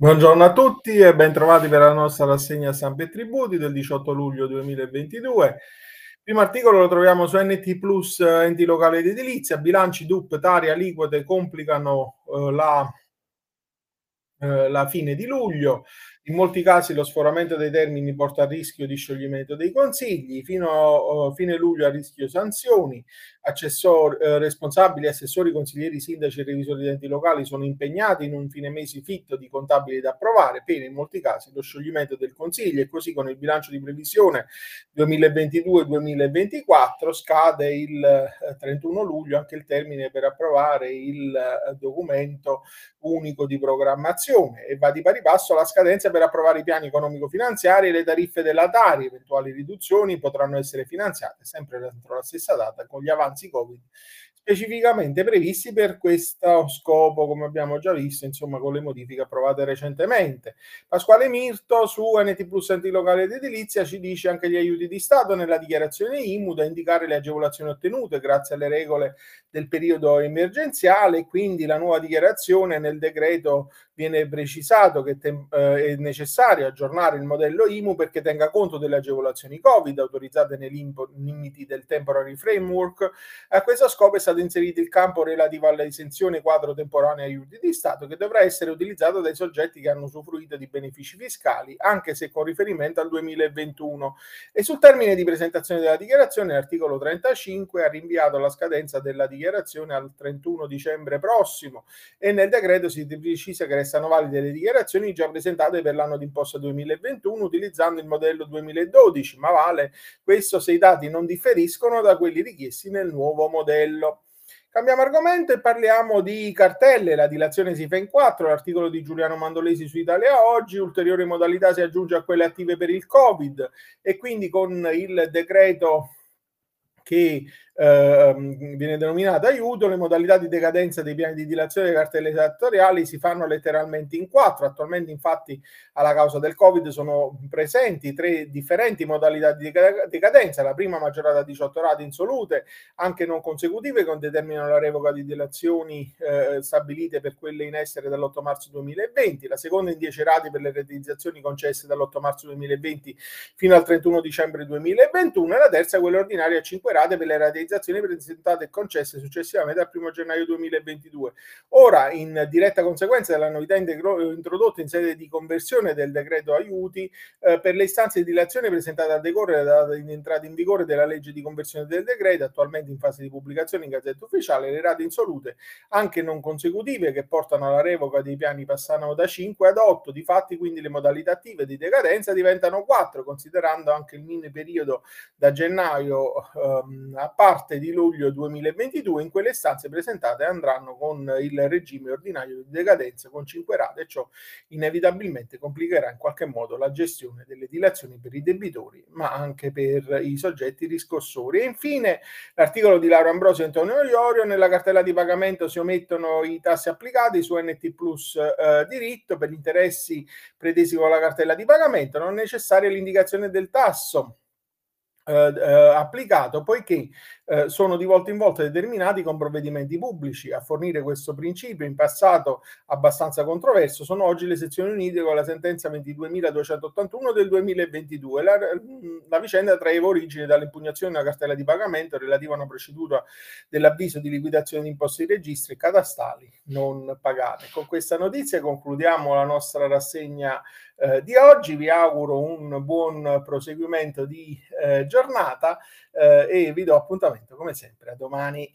Buongiorno a tutti e bentrovati per la nostra rassegna stampa e tributi del 18 luglio 2022. Primo articolo lo troviamo su NT Plus enti locali ed edilizia, bilanci DUP, tari, aliquote complicano eh, la, eh, la fine di luglio. In molti casi lo sforamento dei termini porta a rischio di scioglimento dei consigli, fino a uh, fine luglio a rischio sanzioni, accessori, eh, responsabili, assessori, consiglieri, sindaci e revisori di enti locali sono impegnati in un fine mesi fitto di contabili da approvare, pena in molti casi lo scioglimento del consiglio e così con il bilancio di previsione 2022-2024 scade il 31 eh, luglio anche il termine per approvare il eh, documento unico di programmazione e va di pari passo la scadenza per per approvare i piani economico-finanziari e le tariffe della Tari. Eventuali riduzioni potranno essere finanziate sempre entro la stessa data con gli avanzi Covid specificamente previsti per questo scopo, come abbiamo già visto, insomma, con le modifiche approvate recentemente. Pasquale Mirto su NT Plus Enti Locali ed Edilizia ci dice anche gli aiuti di Stato nella dichiarazione IMU da indicare le agevolazioni ottenute grazie alle regole del periodo emergenziale, quindi la nuova dichiarazione nel decreto viene precisato che eh, è necessario aggiornare il modello IMU perché tenga conto delle agevolazioni Covid autorizzate nei limiti del temporary framework. A questo scopo è stato stato inserito il campo relativo alla esenzione quadro temporanea aiuti di Stato che dovrà essere utilizzato dai soggetti che hanno usufruito di benefici fiscali, anche se con riferimento al 2021. E sul termine di presentazione della dichiarazione, l'articolo 35 ha rinviato la scadenza della dichiarazione al 31 dicembre prossimo e nel decreto si precisa che restano valide le dichiarazioni già presentate per l'anno d'imposta 2021 utilizzando il modello 2012, ma vale questo se i dati non differiscono da quelli richiesti nel nuovo modello. Cambiamo argomento e parliamo di cartelle. La dilazione si fa in quattro, l'articolo di Giuliano Mandolesi su Italia Oggi, ulteriori modalità si aggiunge a quelle attive per il Covid. E quindi con il decreto che eh, viene denominata aiuto, le modalità di decadenza dei piani di dilazione delle cartelle esattoriali si fanno letteralmente in quattro. Attualmente, infatti, alla causa del Covid sono presenti tre differenti modalità di decadenza. La prima maggiorata a 18 rate insolute, anche non consecutive, che determinano la revoca di dilazioni eh, stabilite per quelle in essere dall'8 marzo 2020. La seconda in 10 rate per le realizzazioni concesse dall'8 marzo 2020 fino al 31 dicembre 2021 e la terza quella ordinaria a 5 rate per le realizzazioni presentate e concesse successivamente al 1 gennaio 2022. Ora, in diretta conseguenza della novità introdotta in sede di conversione del decreto aiuti, eh, per le istanze di dilazione presentate a decorrere dalla data di entrata in vigore della legge di conversione del decreto, attualmente in fase di pubblicazione in Gazzetta Ufficiale, le rate insolute, anche non consecutive, che portano alla revoca dei piani passano da 5 ad 8. Difatti, quindi, le modalità attive di decadenza diventano 4, considerando anche il mini periodo da gennaio ehm, a parte parte di luglio 2022 in quelle stanze presentate andranno con il regime ordinario di decadenza con 5 rate e ciò inevitabilmente complicherà in qualche modo la gestione delle dilazioni per i debitori ma anche per i soggetti riscossori. E infine l'articolo di Laura Ambrosio e Antonio Iorio nella cartella di pagamento si omettono i tassi applicati su NT Plus eh, diritto per gli interessi pretesi con la cartella di pagamento non è necessaria l'indicazione del tasso eh, eh, applicato poiché eh, sono di volta in volta determinati con provvedimenti pubblici. A fornire questo principio in passato abbastanza controverso sono oggi le sezioni unite con la sentenza 22.281 del 2022. La, la vicenda traeva origine dall'impugnazione della cartella di pagamento relativa a una procedura dell'avviso di liquidazione di imposte di registri catastali non pagate. Con questa notizia concludiamo la nostra rassegna eh, di oggi. Vi auguro un buon proseguimento di eh, giornata eh, e vi do appuntamento come sempre a domani.